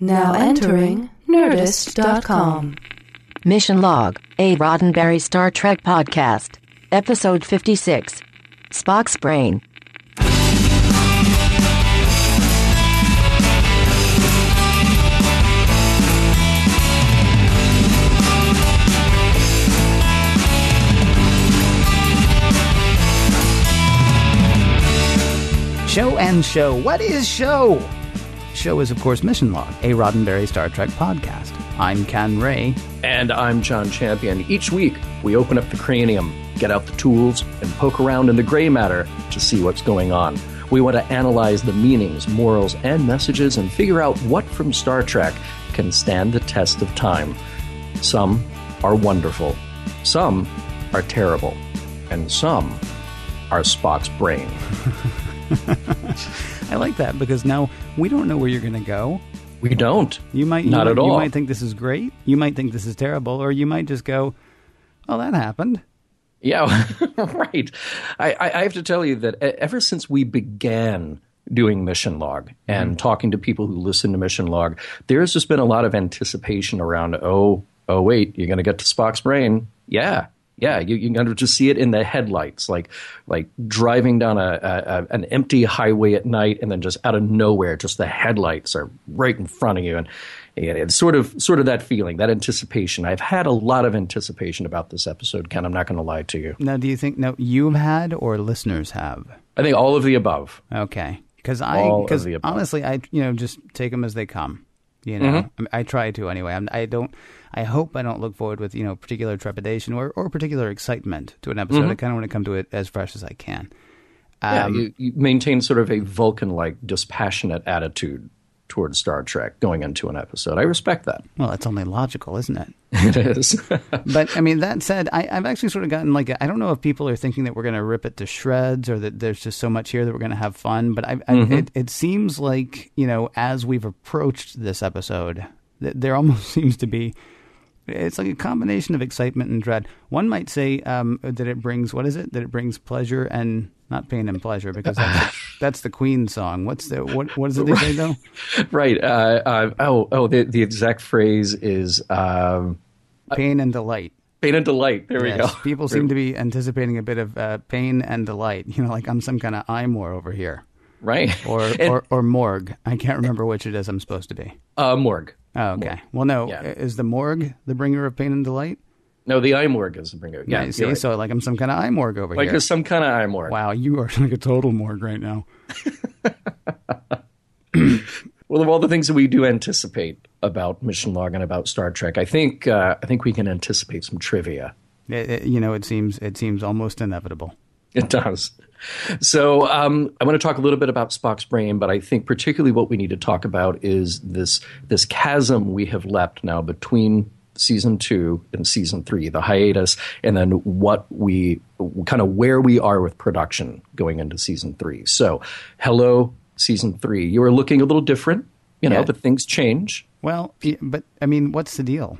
Now entering Nerdist.com. Mission Log, a Roddenberry Star Trek podcast. Episode 56 Spock's Brain. Show and show. What is show? Show is, of course, Mission Log, a Roddenberry Star Trek podcast. I'm Ken Ray. And I'm John Champion. Each week, we open up the cranium, get out the tools, and poke around in the gray matter to see what's going on. We want to analyze the meanings, morals, and messages and figure out what from Star Trek can stand the test of time. Some are wonderful, some are terrible, and some are Spock's brain. I like that because now we don't know where you're going to go. We don't. You might you Not might, at all. You might think this is great. You might think this is terrible, or you might just go, "Oh, that happened." Yeah, right. I, I I have to tell you that ever since we began doing Mission Log and mm. talking to people who listen to Mission Log, there's just been a lot of anticipation around. Oh, oh, wait, you're going to get to Spock's brain? Yeah, yeah. You, you're going just see it in the headlights, like like driving down a, a, an empty highway at night, and then just out of nowhere, just the headlights are right in front of you, and. and It's sort of, sort of that feeling, that anticipation. I've had a lot of anticipation about this episode, Ken. I'm not going to lie to you. Now, do you think no you've had or listeners have? I think all of the above. Okay, because I because honestly, I you know just take them as they come. You know, Mm-hmm. I, mean, I try to anyway. I'm, I don't. I hope I don't look forward with you know particular trepidation or, or particular excitement to an episode. Mm-hmm. I kind of want to come to it as fresh as I can. Yeah, Um, you, you maintain sort of a Vulcan-like, dispassionate attitude towards Star Trek going into an episode. I respect that. Well, it's only logical, isn't it? It is. But I mean, that said, I, I've actually sort of gotten like I don't know if people are thinking that we're going to rip it to shreds or that there's just so much here that we're going to have fun. But I, I, it, it seems like you know, as we've approached this episode, that there almost seems to be. It's like a combination of excitement and dread. One might say um, that it brings what is it? That it brings pleasure and not pain and pleasure because that's, that's the Queen song. What's the what? What does it say though? right. Uh, uh, oh, oh. The, the exact phrase is um, Pain and delight. pain and delight. There Yes, we go. People seem to be anticipating a bit of uh, pain and delight. You know, like I'm some kind of Imor over here, right. or, And, or or Morg. I can't remember which it is. I'm supposed to be. uh, Morg. Oh, okay. Well, no, Yeah. is the Morg the bringer of pain and delight? No, the I morgue is the bringer. Yeah, you see, right. so like I'm some kind of imorgue over like here. there's some kind of I morgue. Wow, you are like a total morg right now. Well, of all the things that we do anticipate about Mission Log and about Star Trek, I think uh, I think we can anticipate some trivia. It- it- you know, it seems it seems almost inevitable. It does. So um, I want to talk a little bit about Spock's brain, but I think particularly what we need to talk about is this this chasm we have leapt now between season two and season three, the hiatus, and then what we kind of where we are with production going into season three. So, hello, season three. You are looking a little different, you know, Yeah. but things change. Well, but I mean, what's the deal?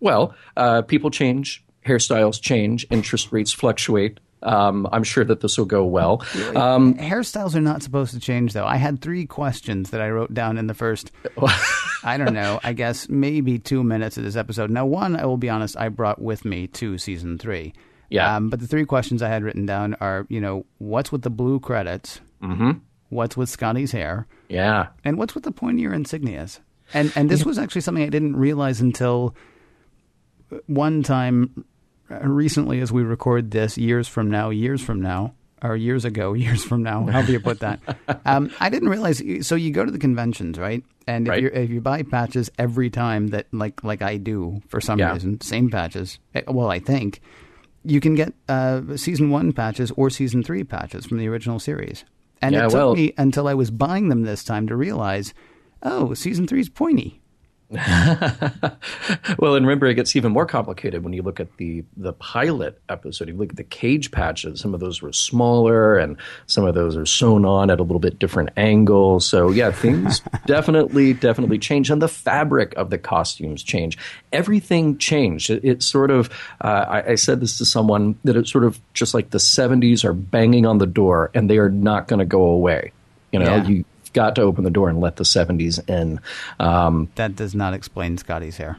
Well, uh, people change, hairstyles change, interest rates fluctuate. Um, I'm sure that this will go well. Um, Hairstyles are not supposed to change, though. I had three questions that I wrote down in the first, I don't know, I guess maybe two minutes of this episode. Now, one, I will be honest, I brought with me to season three. Yeah. Um, but the three questions I had written down are, you know, what's with the blue credits? Mm-hmm. What's with Scotty's hair? yeah. And what's with the pointier insignias? And and this was actually something I didn't realize until one time recently as we record this, years from now, years from now, or years ago, years from now, however you put that. um, I didn't realize. So you go to the conventions, right? And if Right. you if you buy patches every time that like like I do for some Yeah. reason, same patches. eh, Well, I think you can get uh, season one patches or season three patches from the original series. And Yeah, it took well- me until I was buying them this time to realize, oh, season three is pointy. Well, and remember, it gets even more complicated when you look at the the pilot episode. You look at the cage patches; some of those were smaller, and some of those are sewn on at a little bit different angle. So, yeah, things definitely, definitely change, and the fabric of the costumes change. Everything changed. It, it's sort of. Uh, I, I said this to someone that it's sort of just like the '70s are banging on the door, and they are not going to go away. You know, Yeah. you got to open the door and let the 70s in. Um, that does not explain Scotty's hair.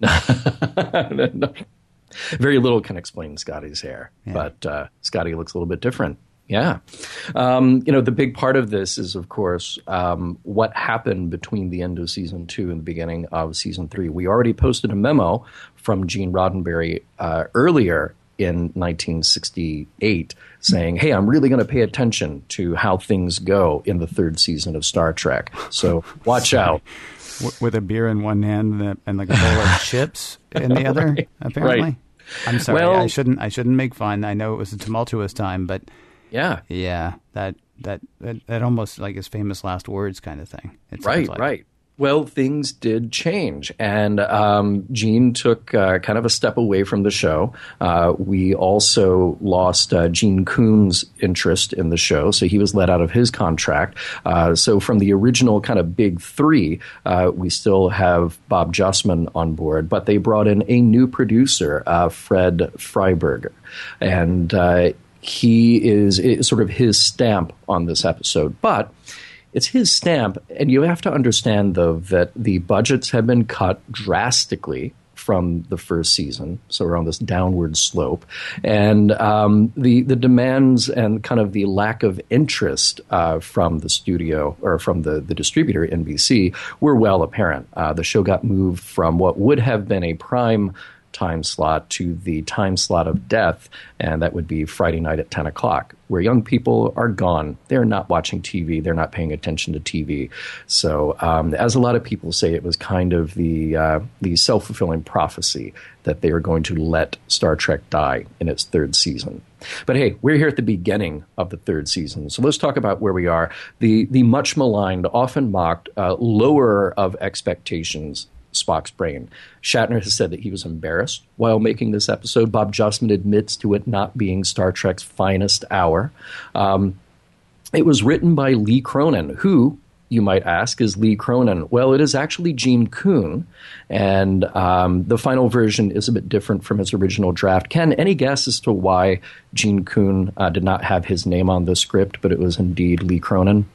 no. Very little can explain Scotty's hair, yeah. but uh, Scotty looks a little bit different. Yeah. Um, you know, the big part of this is, of course, um, what happened between the end of season two and the beginning of season three. We already posted a memo from Gene Roddenberry uh, earlier in 1968 saying, Hey, I'm really going to pay attention to how things go in the third season of Star Trek. So watch out. With a beer in one hand and like a bowl of chips in the other, right. apparently. Right. I'm sorry. Well, I shouldn't. I shouldn't make fun. I know it was a tumultuous time, but yeah, yeah, that that that, that almost like his famous last words kind of thing. It right, like. right. Well, things did change, and um, Gene took uh, kind of a step away from the show. Uh, we also lost uh, Gene Coon's interest in the show, so he was let out of his contract. Uh, so, from the original kind of big three, uh, we still have Bob Justman on board, but they brought in a new producer, uh, Fred Freiberger, and he is, is sort of his stamp on this episode. But it's his stamp. And you have to understand, though, that the budgets have been cut drastically from the first season, so we're on this downward slope, and um, the the demands and kind of the lack of interest uh, from the studio or from the the distributor NBC were well apparent. Uh, the show got moved from what would have been a prime time slot to the time slot of death, and that would be Friday night at 10 o'clock, where young people are gone. They're not watching TV, they're not paying attention to TV. So, um, as a lot of people say, it was kind of the, uh, the self fulfilling prophecy that they are going to let Star Trek die in its third season. But hey, we're here at the beginning of the third season, so let's talk about where we are. The the much maligned, often mocked, uh, lower of expectations Spock's brain. Shatner has said that he was embarrassed while making this episode. Bob Justman admits to it not being Star Trek's finest hour. Um, it was written by Lee Cronin, who, you might ask, is Lee Cronin? Well, it is actually Gene Coon, and um, the final version is a bit different from his original draft. Ken, any guess as to why Gene Coon uh, did not have his name on the script, but it was indeed Lee Cronin?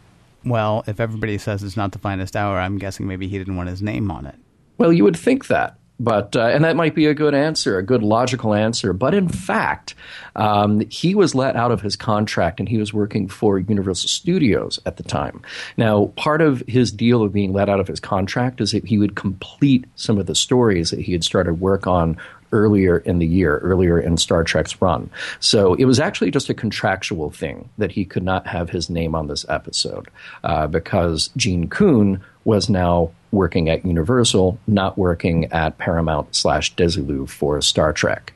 Well, if everybody says it's not the finest hour, I'm guessing maybe he didn't want his name on it. Well, you would think that. But uh, and that might be a good answer, a good logical answer. But in fact, um, he was let out of his contract, and he was working for Universal Studios at the time. Now, part of his deal of being let out of his contract is that he would complete some of the stories that he had started work on earlier in the year, earlier in Star Trek's run. So it was actually just a contractual thing that he could not have his name on this episode uh, because Gene Coon was now working at Universal, not working at Paramount slash Desilu for Star Trek.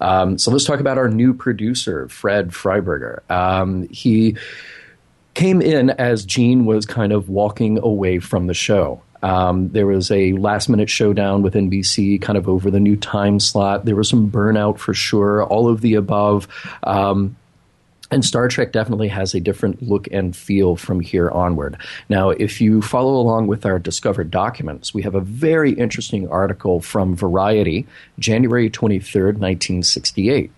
Um, so let's talk about our new producer, Fred Freiberger. Um, he came in as Gene was kind of walking away from the show. Um, there was a last minute showdown with NBC kind of over the new time slot. There was some burnout for sure, all of the above. Um, and Star Trek definitely has a different look and feel from here onward. Now, if you follow along with our discovered documents, we have a very interesting article from Variety, January 23rd, 1968.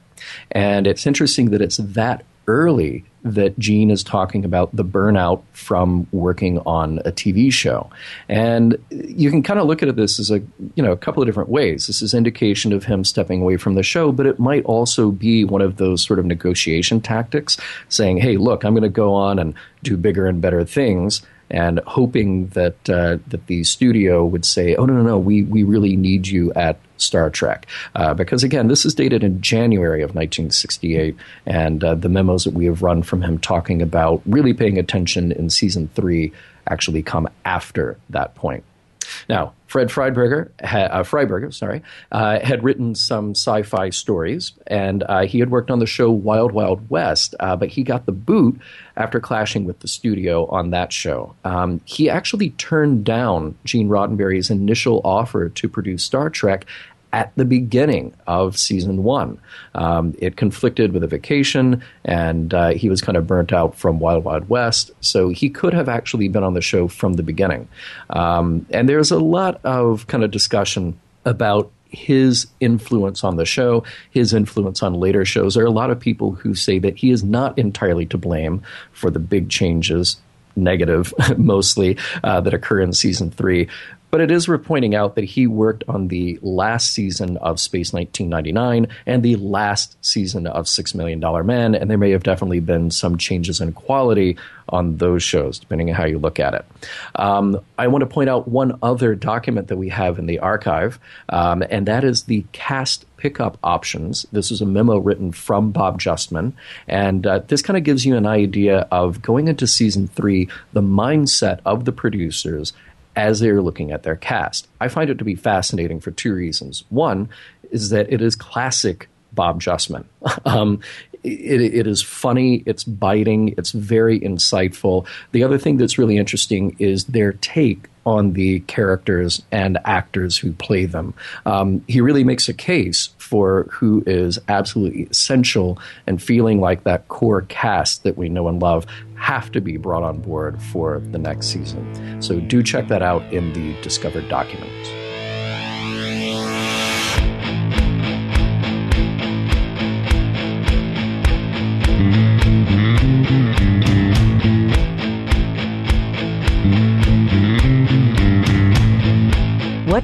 And it's interesting that it's that early that Gene is talking about the burnout from working on a TV show. And you can kind of look at this as a, you know, a couple of different ways. This is indication of him stepping away from the show, but it might also be one of those sort of negotiation tactics saying, "Hey, look, I'm going to go on and do bigger and better things." and hoping that uh, that the studio would say, "Oh no, no, no, we we really need you at Star Trek," uh, because again, this is dated in January of 1968, and uh, the memos that we have run from him talking about really paying attention in season three actually come after that point. Now, Fred Freiberger, uh, Freiberger sorry, uh, had written some sci-fi stories, and uh, he had worked on the show Wild Wild West, uh, but he got the boot after clashing with the studio on that show. Um, he actually turned down Gene Roddenberry's initial offer to produce Star Trek at the beginning of season one. Um, it conflicted with a vacation, and uh, he was kind of burnt out from Wild Wild West. So he could have actually been on the show from the beginning. Um, and there's a lot of kind of discussion about his influence on the show, his influence on later shows. There are a lot of people who say that he is not entirely to blame for the big changes negative mostly uh, that occur in season three. But it is worth pointing out that he worked on the last season of Space 1999 and the last season of Six Million Dollar Man, and there may have definitely been some changes in quality on those shows, depending on how you look at it. Um, I want to point out one other document that we have in the archive, um, and that is the cast pickup options. This is a memo written from Bob Justman, and uh, this kind of gives you an idea of going into season three, the mindset of the producers as they're looking at their cast. I find it to be fascinating for two reasons. One is that it is classic Bob Justman. um, it, it is funny, it's biting, it's very insightful. The other thing that's really interesting is their take on the characters and actors who play them. Um, he really makes a case for who is absolutely essential and feeling like that core cast that we know and love have to be brought on board for the next season. So do check that out in the discovered documents.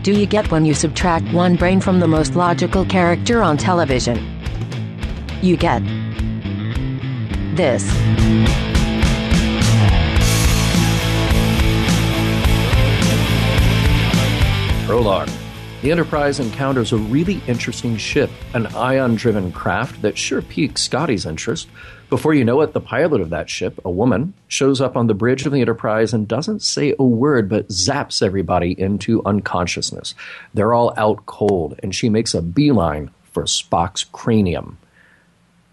Do you get when you subtract one brain from the most logical character on television? You get this. Prologue. The Enterprise encounters a really interesting ship, an ion driven craft that sure piques Scotty's interest. Before you know it, the pilot of that ship, a woman, shows up on the bridge of the Enterprise and doesn't say a word but zaps everybody into unconsciousness. They're all out cold, and she makes a beeline for Spock's cranium.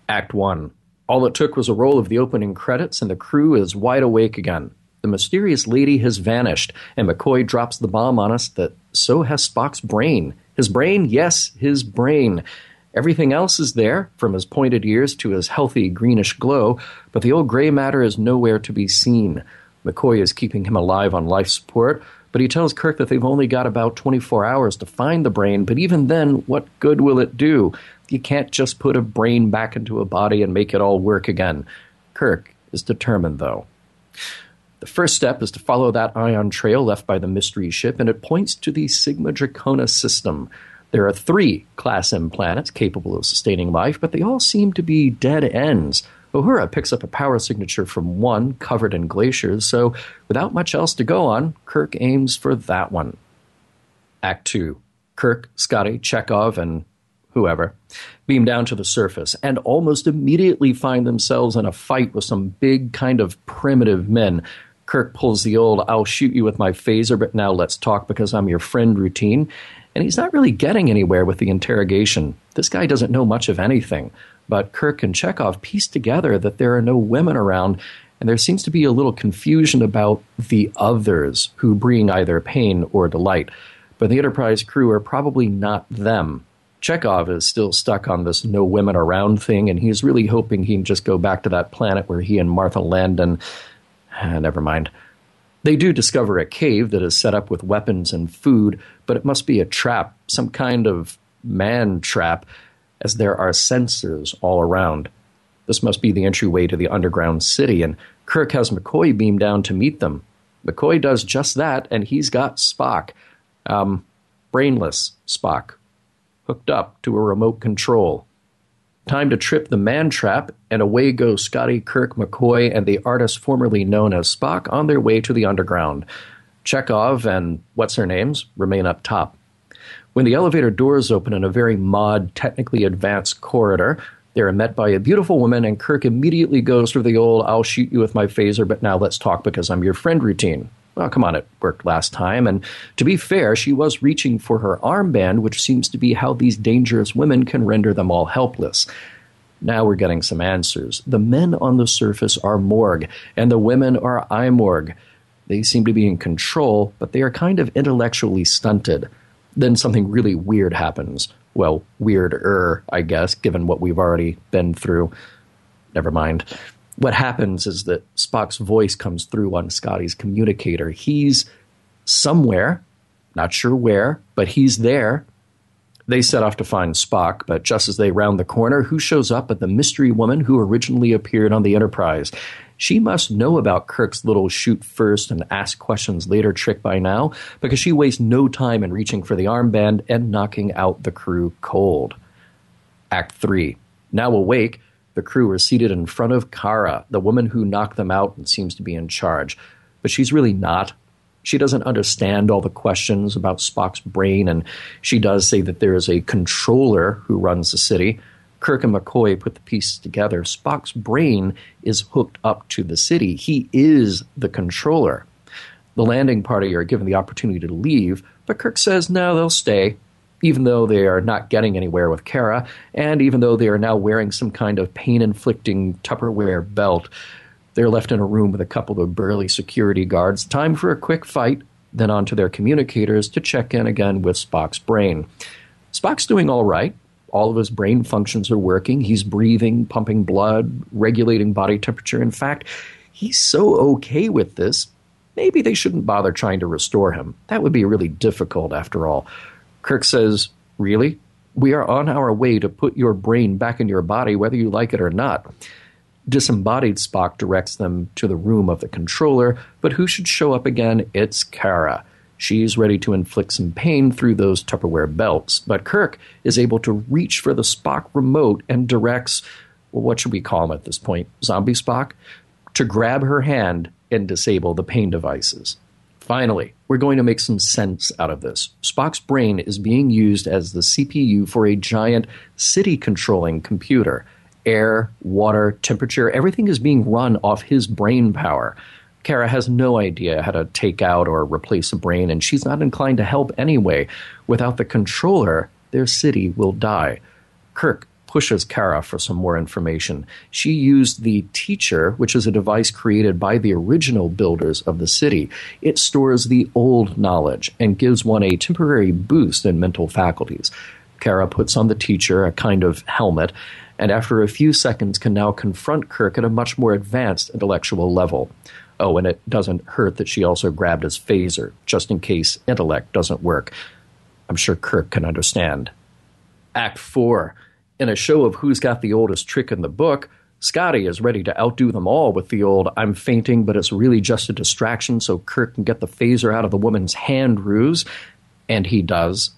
Act 1. All it took was a roll of the opening credits, and the crew is wide awake again. The mysterious lady has vanished, and McCoy drops the bomb on us that so has Spock's brain. His brain? Yes, his brain. Everything else is there, from his pointed ears to his healthy greenish glow, but the old gray matter is nowhere to be seen. McCoy is keeping him alive on life support, but he tells Kirk that they've only got about 24 hours to find the brain, but even then, what good will it do? You can't just put a brain back into a body and make it all work again. Kirk is determined, though. The first step is to follow that ion trail left by the mystery ship, and it points to the Sigma Draconis system. There are three Class M planets capable of sustaining life, but they all seem to be dead ends. Uhura picks up a power signature from one covered in glaciers, so without much else to go on, Kirk aims for that one. Act 2. Kirk, Scotty, Chekov, and whoever, beam down to the surface and almost immediately find themselves in a fight with some big, kind of primitive men Kirk pulls the old, I'll shoot you with my phaser, but now let's talk because I'm your friend routine. And he's not really getting anywhere with the interrogation. This guy doesn't know much of anything. But Kirk and Chekov piece together that there are no women around, and there seems to be a little confusion about the others who bring either pain or delight. But the Enterprise crew are probably not them. Chekov is still stuck on this no women around thing, and he's really hoping he can just go back to that planet where he and Martha Landon never mind. They do discover a cave that is set up with weapons and food, but it must be a trap, some kind of man trap, as there are sensors all around. This must be the entryway to the underground city, and Kirk has McCoy beam down to meet them. McCoy does just that, and he's got Spock. Um, brainless Spock, hooked up to a remote control. Time to trip the man trap, and away go Scotty, Kirk, McCoy, and the artist formerly known as Spock on their way to the underground. Chekov and what's her names remain up top. When the elevator doors open in a very mod, technically advanced corridor, they are met by a beautiful woman, and Kirk immediately goes for the old I'll shoot you with my phaser, but now let's talk because I'm your friend routine. Well, come on, it worked last time. And to be fair, she was reaching for her armband, which seems to be how these dangerous women can render them all helpless. Now we're getting some answers. The men on the surface are Morg, and the women are Imorg. They seem to be in control, but they are kind of intellectually stunted. Then something really weird happens. Well, weirder, I guess, given what we've already been through. Never mind what happens is that Spock's voice comes through on Scotty's communicator. He's somewhere, not sure where, but he's there. They set off to find Spock, but just as they round the corner, who shows up but the mystery woman who originally appeared on the Enterprise? She must know about Kirk's little shoot first and ask questions later trick by now, because she wastes no time in reaching for the armband and knocking out the crew cold. Act 3. Now awake, the crew are seated in front of Kara, the woman who knocked them out and seems to be in charge. But she's really not. She doesn't understand all the questions about Spock's brain, and she does say that there is a controller who runs the city. Kirk and McCoy put the pieces together. Spock's brain is hooked up to the city. He is the controller. The landing party are given the opportunity to leave, but Kirk says no, they'll stay, even though they are not getting anywhere with Kara, and even though they are now wearing some kind of pain inflicting Tupperware belt. They're left in a room with a couple of burly security guards. Time for a quick fight, then onto their communicators to check in again with Spock's brain. Spock's doing all right all of his brain functions are working. He's breathing, pumping blood, regulating body temperature. In fact, he's so okay with this, maybe they shouldn't bother trying to restore him. That would be really difficult, after all. Kirk says, Really? We are on our way to put your brain back in your body, whether you like it or not. Disembodied Spock directs them to the room of the controller, but who should show up again? It's Kara. She's ready to inflict some pain through those Tupperware belts, but Kirk is able to reach for the Spock remote and directs, well, what should we call him at this point? Zombie Spock? To grab her hand and disable the pain devices. Finally, we're going to make some sense out of this. Spock's brain is being used as the CPU for a giant city controlling computer. Air, water, temperature, everything is being run off his brain power. Kara has no idea how to take out or replace a brain, and she's not inclined to help anyway. Without the controller, their city will die. Kirk pushes Kara for some more information. She used the Teacher, which is a device created by the original builders of the city. It stores the old knowledge and gives one a temporary boost in mental faculties. Kara puts on the Teacher, a kind of helmet, and after a few seconds can now confront Kirk at a much more advanced intellectual level. Oh, and it doesn't hurt that she also grabbed his phaser, just in case intellect doesn't work. I'm sure Kirk can understand. Act 4. In a show of who's got the oldest trick in the book, Scotty is ready to outdo them all with the old I'm fainting, but it's really just a distraction so Kirk can get the phaser out of the woman's hand ruse. And he does.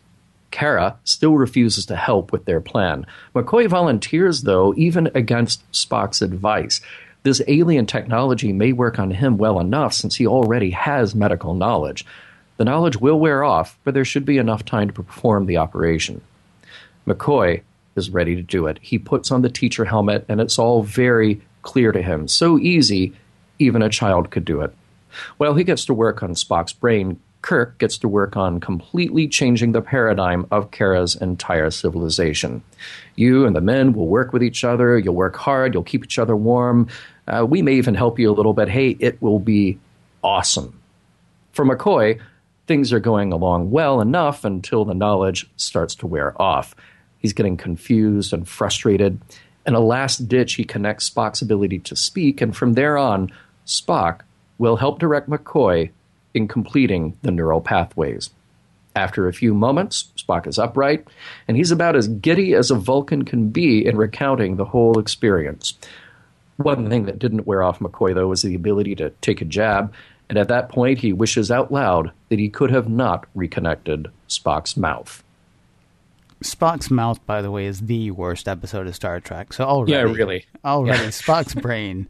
Kara still refuses to help with their plan. McCoy volunteers, though, even against Spock's advice this alien technology may work on him well enough since he already has medical knowledge. The knowledge will wear off, but there should be enough time to perform the operation. McCoy is ready to do it. He puts on the teacher helmet, and it's all very clear to him. So easy, even a child could do it. While he gets to work on Spock's brain, Kirk gets to work on completely changing the paradigm of Kara's entire civilization. You and the men will work with each other, you'll work hard, you'll keep each other warm. Uh, we may even help you a little bit. Hey, it will be awesome. For McCoy, things are going along well enough until the knowledge starts to wear off. He's getting confused and frustrated. In a last ditch, he connects Spock's ability to speak, and from there on, Spock will help direct McCoy in completing the neural pathways. After a few moments, Spock is upright, and he's about as giddy as a Vulcan can be in recounting the whole experience. One thing that didn't wear off McCoy, though, was the ability to take a jab, and at that point he wishes out loud that he could have not reconnected Spock's mouth. Spock's mouth, by the way, is the worst episode of Star Trek. So already, yeah, really, already, yeah. Spock's brain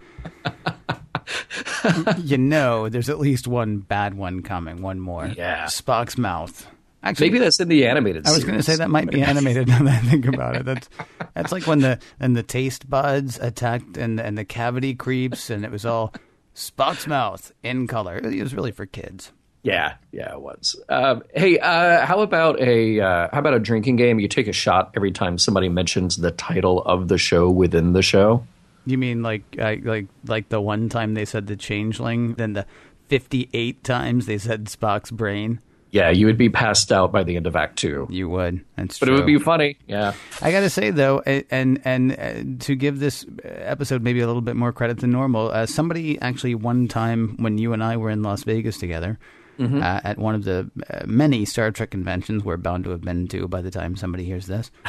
you know, there's at least one bad one coming. One more. Yeah. Spock's mouth. Actually, maybe that's in the animated. I was going to say that might be animated. Now that I think about it, that's that's like when the and the taste buds attacked and and the cavity creeps, and it was all Spock's mouth in color. It was really for kids. Yeah, yeah, it was. Um, hey, uh, how about a uh, how about a drinking game? You take a shot every time somebody mentions the title of the show within the show. You mean like like like the one time they said the changeling, then the fifty-eight times they said Spock's brain? Yeah, you would be passed out by the end of Act Two. You would. That's but true. it would be funny. Yeah. I got to say though, and and uh, to give this episode maybe a little bit more credit than normal, uh, somebody actually one time when you and I were in Las Vegas together, uh, at one of the uh, many Star Trek conventions we're bound to have been to by the time somebody hears this.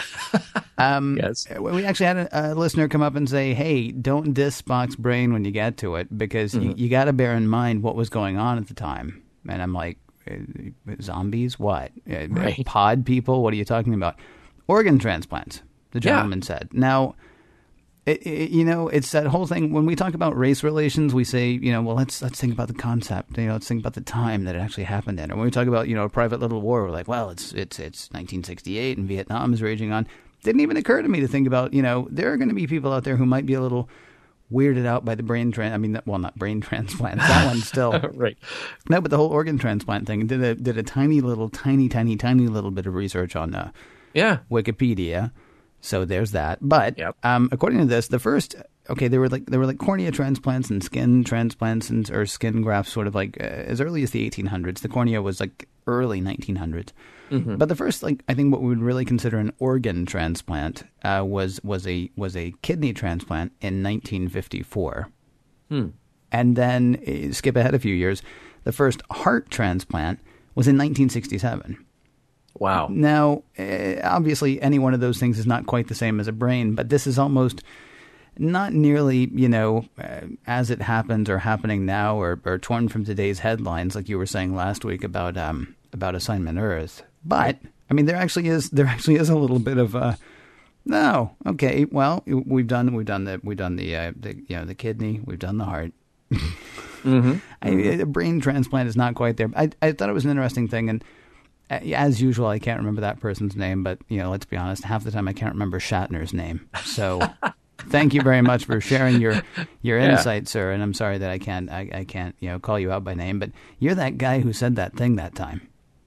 Um, Yes. We actually had a, a listener come up and say, "Hey, don't diss Spock's brain when you get to it, because you, you got to bear in mind what was going on at the time." And I'm like, "Uh, "Zombies? What? Uh, Right. Pod people? What are you talking about? Organ transplants?" The Yeah. gentleman said. Now, it, it, you know, it's that whole thing. When we talk about race relations, we say, you know, well, let's let's think about the concept. You know, let's think about the time that it actually happened in. And when we talk about, you know, a private little war, we're like, well, it's it's it's 1968 and Vietnam is raging on. Didn't even occur to me to think about, you know, there are going to be people out there who might be a little weirded out by the brain trans. I mean, well, not brain transplants. That one still. right. No, but the whole organ transplant thing. Did a did a tiny little, tiny, tiny, tiny little bit of research on uh, Yeah. Wikipedia. So there's that. But Yep. um, according to this, the first okay, there were like there were like cornea transplants and skin transplants and or skin grafts, sort of like uh, as early as the 1800s. The cornea was like early 1900s. But the first, like I think, what we would really consider an organ transplant uh, was was a was a kidney transplant in 1954. And then uh, skip ahead a few years, the first heart transplant was in 1967. Wow. Now, uh, obviously, any one of those things is not quite the same as a brain, but this is almost not nearly, you know, uh, as it happens or happening now or, or torn from today's headlines, like you were saying last week about um, about Assignment Earth. But I mean, there actually is there actually is a little bit of uh, no, okay, well, we've done we've done the we've done the, uh, the you know the kidney, we've done the heart. I, a brain transplant is not quite there. I I thought it was an interesting thing, and as usual, I can't remember that person's name. But you know, let's be honest, half the time I can't remember Shatner's name. So, thank you very much for sharing your your Yeah. insight, sir. And I'm sorry that I can't I, I can't you know call you out by name, but you're that guy who said that thing that time.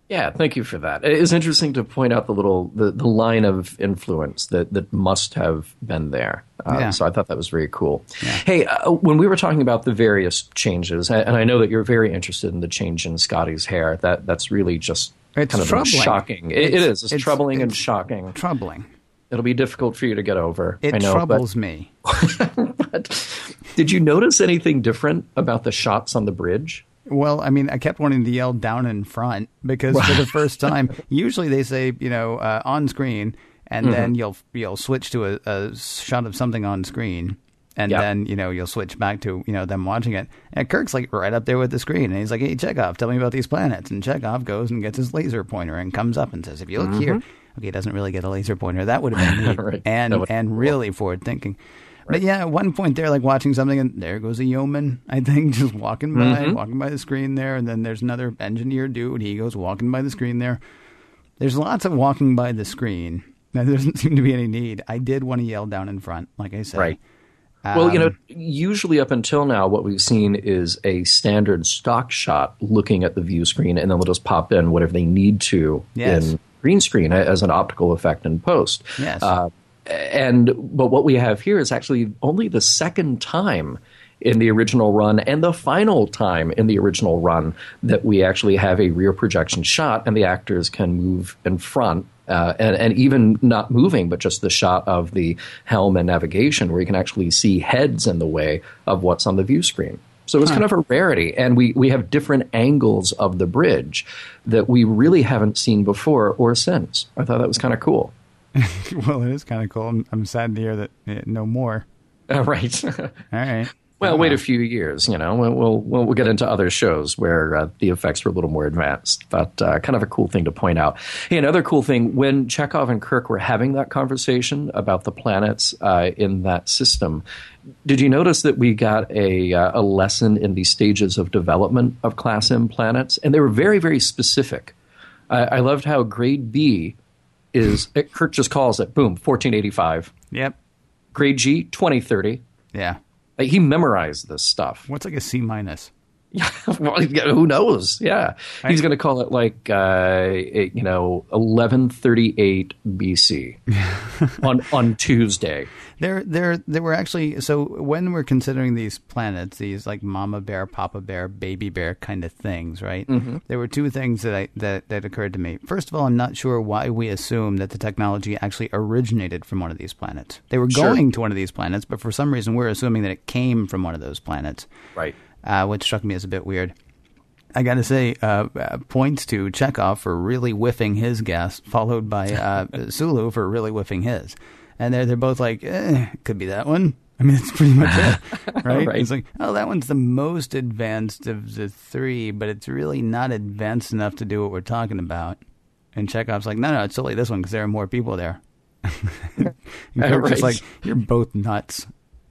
Yeah, thank you for that. It is interesting to point out the little the, the line of influence that, that must have been there. Uh, Yeah. So I thought that was very cool. Hey, uh, when we were talking about the various changes, and I know that you're very interested in the change in Scotty's hair, that that's really just It's kind of troubling. shocking. It, it It's- It's, it's- troubling and shocking. Troubling. It'll be difficult for you to get over. It I know, troubles me. But did you notice anything different about the shots on the bridge? Well, I mean, I kept wanting to yell down in front because for the first time, usually they say, you know, uh, on screen, and Mm-hmm. then you'll you'll switch to a, a shot of something on screen, and Yeah. then you know you'll switch back to you know them watching it. And Kirk's like right up there with the screen, and he's like, "Hey, Chekov, tell me about these planets." And Chekov goes and gets his laser pointer and comes up and says, "If you look here." Okay, he doesn't really get a laser pointer. That would have been neat Mm-hmm. Right. and and really forward thinking. But yeah, at one point they're like watching something, and there goes a yeoman. I think just walking by, Mm-hmm. walking by the screen there, and then there's another engineer dude. He goes walking by the screen there. There's lots of walking by the screen. Now, there doesn't seem to be any need. I did want to yell down in front, like I said. Right. Well, you know, Um, usually up until now, what we've seen is a standard stock shot looking at the view screen, and then they'll just pop in whatever they need to Yes. in green screen as an optical effect in post. Yes. Uh, and but what we have here is actually only the second time in the original run and the final time in the original run that we actually have a rear projection shot and the actors can move in front uh, and, and even not moving, but just the shot of the helm and navigation where you can actually see heads in the way of what's on the view screen. So it's kind of a rarity. And we, we have different angles of the bridge that we really haven't seen before or since. I thought that was kind of cool. well, it is kind of cool. I'm, I'm sad to hear that eh, no more. Uh, right. All right. Well, wait a few years. You know, we'll we'll, we'll we'll get into other shows where uh, the effects were a little more advanced, but uh, kind of a cool thing to point out. Hey, another cool thing when Chekov and Kirk were having that conversation about the planets uh, in that system, did you notice that we got a uh, a lesson in the stages of development of Class M planets, and they were very very specific. I, I loved how Grade B is Kirk just calls it boom 1485. Yep. Grade G 2030. Yeah. Like, he memorized this stuff. What's like a C minus? Who knows? Yeah, he's going to call it like uh, it- you know eleven thirty eight BC on on Tuesday. There, there, there were actually. So when we're considering these planets, these like Mama Bear, Papa Bear, Baby Bear kind of things, right? Mm-hmm. There were two things that I that that occurred to me. First of all, I'm not sure why we assume that the technology actually originated from one of these planets. They were Sure. going to one of these planets, but for some reason we're assuming that it came from one of those planets, Right. Uh, which struck me as a bit weird. I got to say, uh, uh, points to Chekov for really whiffing his guess, followed by uh, Sulu for really whiffing his. And they're, they're both like, eh, could be that one. I mean, it's pretty much it, right? Right. It's like, oh, that one's the most advanced of the three, but it's really not advanced enough to do what we're talking about. And Chekov's like, no, no, it's totally this one because there are more people there. and was Right. like, you're both nuts.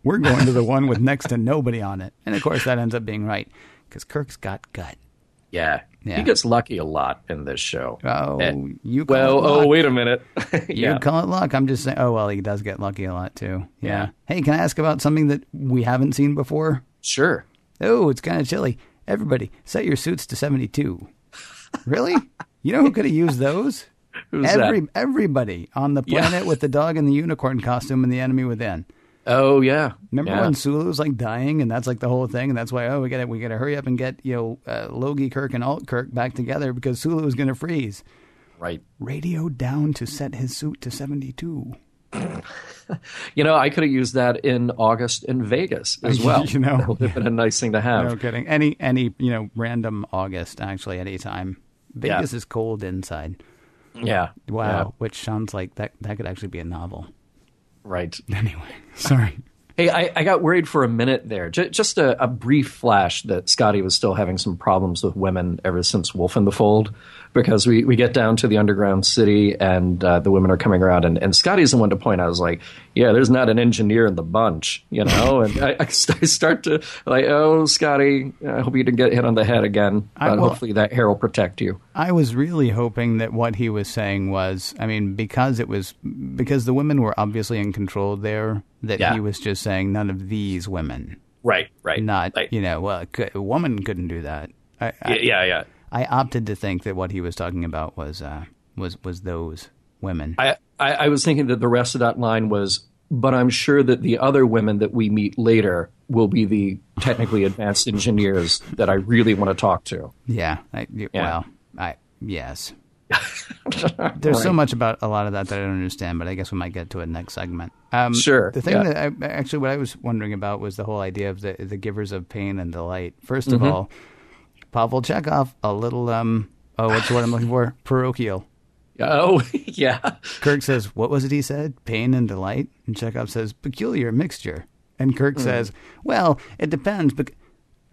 We're going to the one with next to nobody on it. And of course, that ends up being right because Kirk's got gut. Yeah. Yeah. He gets lucky a lot in this show. Oh, And- you call well, it oh, luck. oh, wait a minute. You call it luck. I'm just saying. Oh well, he does get lucky a lot too. Yeah. Yeah. Hey, can I ask about something that we haven't seen before? Sure. Oh, it's kind of chilly. Everybody, set your suits to 72. really? You know who could have used those? Who's Every that? everybody on the Yeah. planet with the dog and the unicorn costume and the enemy within. Oh, yeah. Remember yeah. when Sulu's like dying, and that's like the whole thing, and that's why oh we got to we got to hurry up and get you know uh, Logie Kirk and Alt Kirk back together because Sulu is going to freeze. Right. Radio down to set his suit to 72. You know, I could have used that in August in Vegas as well. You know. that would have been a nice thing to have. No kidding. Any any you know random August actually any time. Yeah. Vegas is cold inside. Yeah. Wow, Yeah. which sounds like that that could actually be a novel. Right. Anyway, sorry. Hey, I, I got worried for a minute there. J- just a, a brief flash that Scotty was still having some problems with women ever since Wolf in the Fold, because we, we get down to the underground city and uh, the women are coming around, and, and Scotty's the one to point out. I was like, yeah, there's not an engineer in the bunch, you know? And I, I I start to, like, oh, Scotty, I hope you didn't get hit on the head again, I but will- hopefully that hair will protect you. I was really hoping that what he was saying was, I mean, because it was because the women were obviously in control there, that Yeah. he was just saying none of these women, Right, right. not Like, you know, well, a woman couldn't do that. I, I, yeah, yeah, yeah. I opted to think that what he was talking about was uh, was was those women. I, I, I was thinking that the rest of that line was, but I'm sure that the other women that we meet later will be the technically advanced engineers that I really want to talk to. Yeah. I, Yeah. Well, I yes. There's so much about a lot of that that I don't understand, but I guess we might get to it next segment. Um, Sure, The thing yeah. that I, actually what I was wondering about was the whole idea of the the givers of pain and delight. 1st Mm-hmm. of all, Pavel Chekov, a little um oh what's the word I'm looking for? Parochial. Oh, yeah. Kirk says, "What was it he said? Pain and delight." And Chekov says, "Peculiar mixture." And. Kirk says, "Well, it depends." Bec-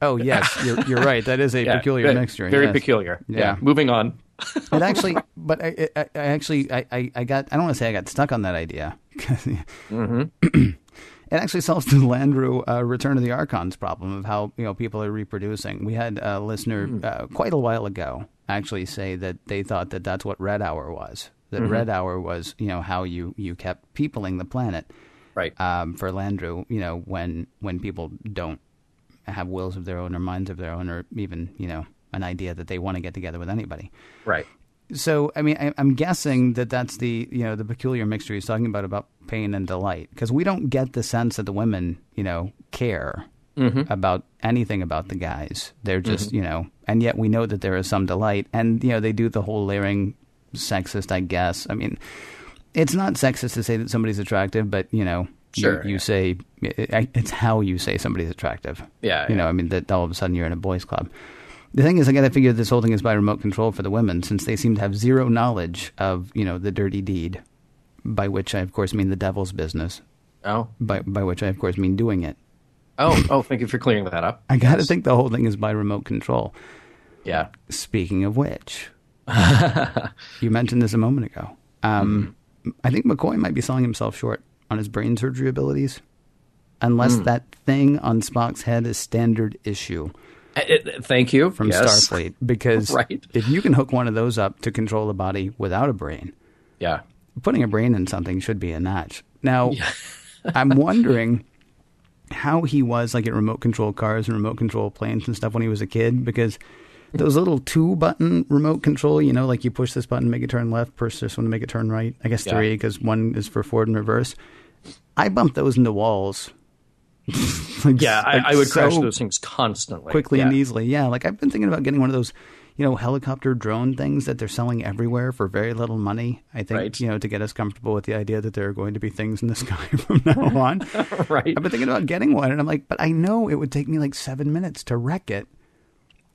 oh yes, you're you're right. That is a Yeah, peculiar very, mixture. Very yes. peculiar. Yeah. Yeah. Moving on. It actually, but I, I, I actually, I, I, I got, I don't want to say I got stuck on that idea. it actually solves the Landru uh, Return of the Archons problem of how you know people are reproducing. We had a listener uh, quite a while ago actually say that they thought that that's what Red Hour was. That Red Hour was you know how you you kept peopling the planet Right. um, for Landru. You know when when people don't have wills of their own or minds of their own or even you know an idea that they want to get together with anybody right. So I mean, I, I'm guessing that that's the you know the peculiar mixture he's talking about about pain and delight because we don't get the sense that the women you know care mm-hmm. about anything about the guys. They're mm-hmm. just you know, and yet we know that there is some delight, and you know they do the whole layering sexist. I guess. I mean, it's not sexist to say that somebody's attractive, but you know. you- Sure, you, yeah. say it, it's how you say somebody's attractive. Yeah, you yeah. know. I mean, that all of a sudden you're in a boys' club. The thing is, I got to figure this whole thing is by remote control for the women, since they seem to have zero knowledge of, you know, the dirty deed, by which I, of course, mean the devil's business, Oh. by by which I, of course, mean doing it. Oh, oh, thank you for clearing that up. I got to think the whole thing is by remote control. Yeah. Speaking of which, you mentioned this a moment ago. Um, I think McCoy might be selling himself short on his brain surgery abilities, unless that thing on Spock's head is standard issue. Uh, uh, thank you. from yes. Starfleet because Right. if you can hook one of those up to control the body without a brain, Yeah. putting a brain in something should be a notch. Now, I'm wondering how he was like at remote control cars and remote control planes and stuff when he was a kid because those little two button remote control, you know, like you push this button, make it turn left, push this one to make it turn right. I guess Yeah. three because one is for forward and reverse. I bumped those into walls. Like, Yeah, I, like I would crash those things constantly. quickly yeah. and easily. Yeah, like I've been thinking about getting one of those, you know, helicopter drone things that they're selling everywhere for very little money. I think, Right. you know, to get us comfortable with the idea that there are going to be things in the sky from now on. Right. I've been thinking about getting one, and I'm like, but I know it would take me like seven minutes to wreck it,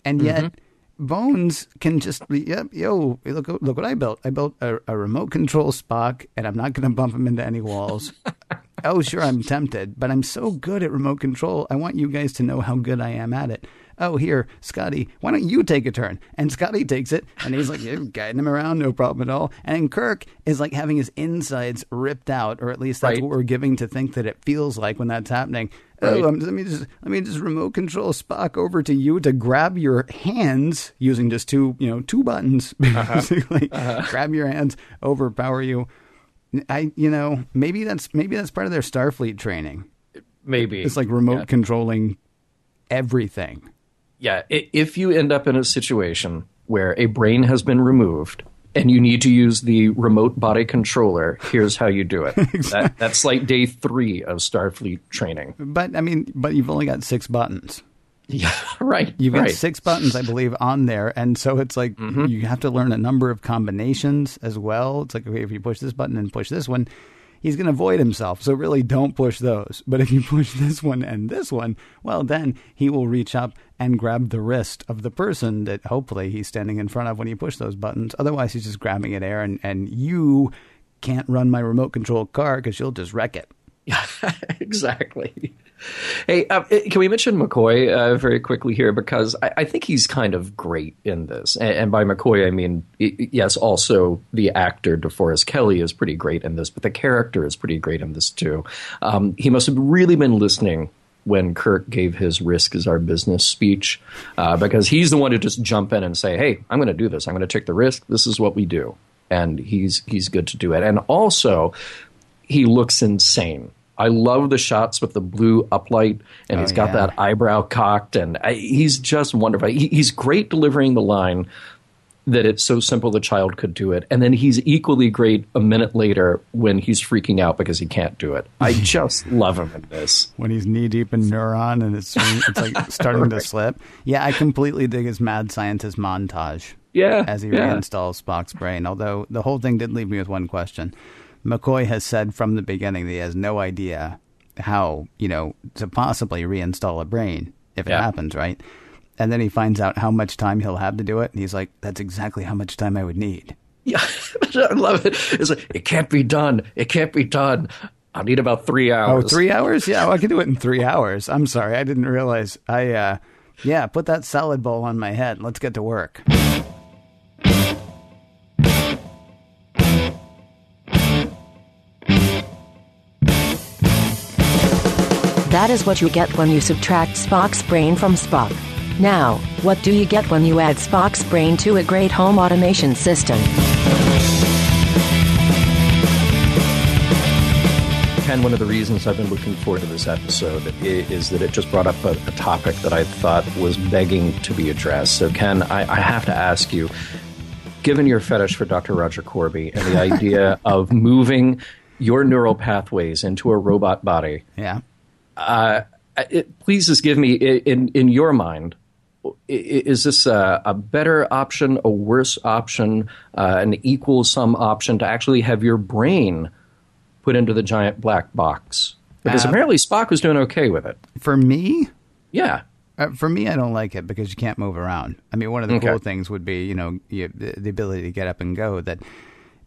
and yet. Mm-hmm. Bones can just be, yep, yo, look, look what I built. I built a, a remote control Spock, and I'm not going to bump him into any walls. oh, sure, I'm tempted, but I'm so good at remote control. I want you guys to know how good I am at it. Oh, here, Scotty, why don't you take a turn? And Scotty takes it, and he's like, guiding him around, no problem at all. And Kirk is like having his insides ripped out, or at least that's Right. what we're giving to think that it feels like when that's happening. Right. Oh, um, let me just let me just remote control Spock over to you to grab your hands using just two you know two buttons basically. Grab your hands, overpower you. I you know maybe that's maybe that's part of their Starfleet training. Maybe It's like remote Yeah. controlling everything. Yeah, if you end up in a situation where a brain has been removed and you need to use the remote body controller, here's how you do it. that, that's like day three of Starfleet training. But I mean, but you've only got six buttons. Yeah, right. You've got right. Mm-hmm. six buttons, I believe, on there, and so it's like you have to learn a number of combinations as well. It's like okay, if you push this button and push this one, he's going to void himself. So really, don't push those. But if you push this one and this one, well, then he will reach up and grab the wrist of the person that hopefully he's standing in front of when you push those buttons. Otherwise, he's just grabbing at air, and and you can't run my remote control car because you'll just wreck it. exactly. Hey, uh, can we mention McCoy uh, very quickly here because I, I think he's kind of great in this, and, and by McCoy I mean yes, also the actor DeForest Kelley is pretty great in this, but the character is pretty great in this too. Um, he must have really been listening when Kirk gave his "risk is our business" speech, uh, because he's the one to just jump in and say, "Hey, I'm going to do this. I'm going to take the risk. This is what we do," and he's he's good to do it. And also, he looks insane. I love the shots with the blue uplight, and Oh, he's got yeah. that eyebrow cocked, and I, he's just wonderful. He, he's great delivering the line that it's so simple the child could do it, and then he's equally great a minute later when he's freaking out because he can't do it. I just love him in this. when he's knee deep in neuron and it's it's like starting to slip. Yeah, I completely dig his mad scientist montage. Yeah, as he yeah. reinstalls Spock's brain. Although the whole thing did leave me with one question. McCoy has said from the beginning that he has no idea how you know to possibly reinstall a brain if it Yeah. happens, right? And then he finds out how much time he'll have to do it, and he's like, "That's exactly how much time I would need." Yeah, I love it. It's like it can't be done. It can't be done. I need about three hours. three hours? Yeah, well, I can do it in three hours. I'm sorry, I didn't realize. I, uh, yeah, put that salad bowl on my head. Let's get to work. That is what you get when you subtract Spock's brain from Spock. Now, what do you get when you add Spock's brain to a great home automation system? Ken, one of the reasons I've been looking forward to this episode is that it just brought up a, a topic that I thought was begging to be addressed. So, Ken, I, I have to ask you, given your fetish for Dr. Roger Korby and the idea of moving your neural pathways into a robot body, Yeah. It, please just give me, in, in your mind, is this a, a better option, a worse option, uh, an equal sum option to actually have your brain put into the giant black box? Because Uh, apparently Spock was doing okay with it. For me, Yeah. Uh, for me, I don't like it because you can't move around. I mean, one of the Okay. cool things would be, you know, you, the, ability to get up and go that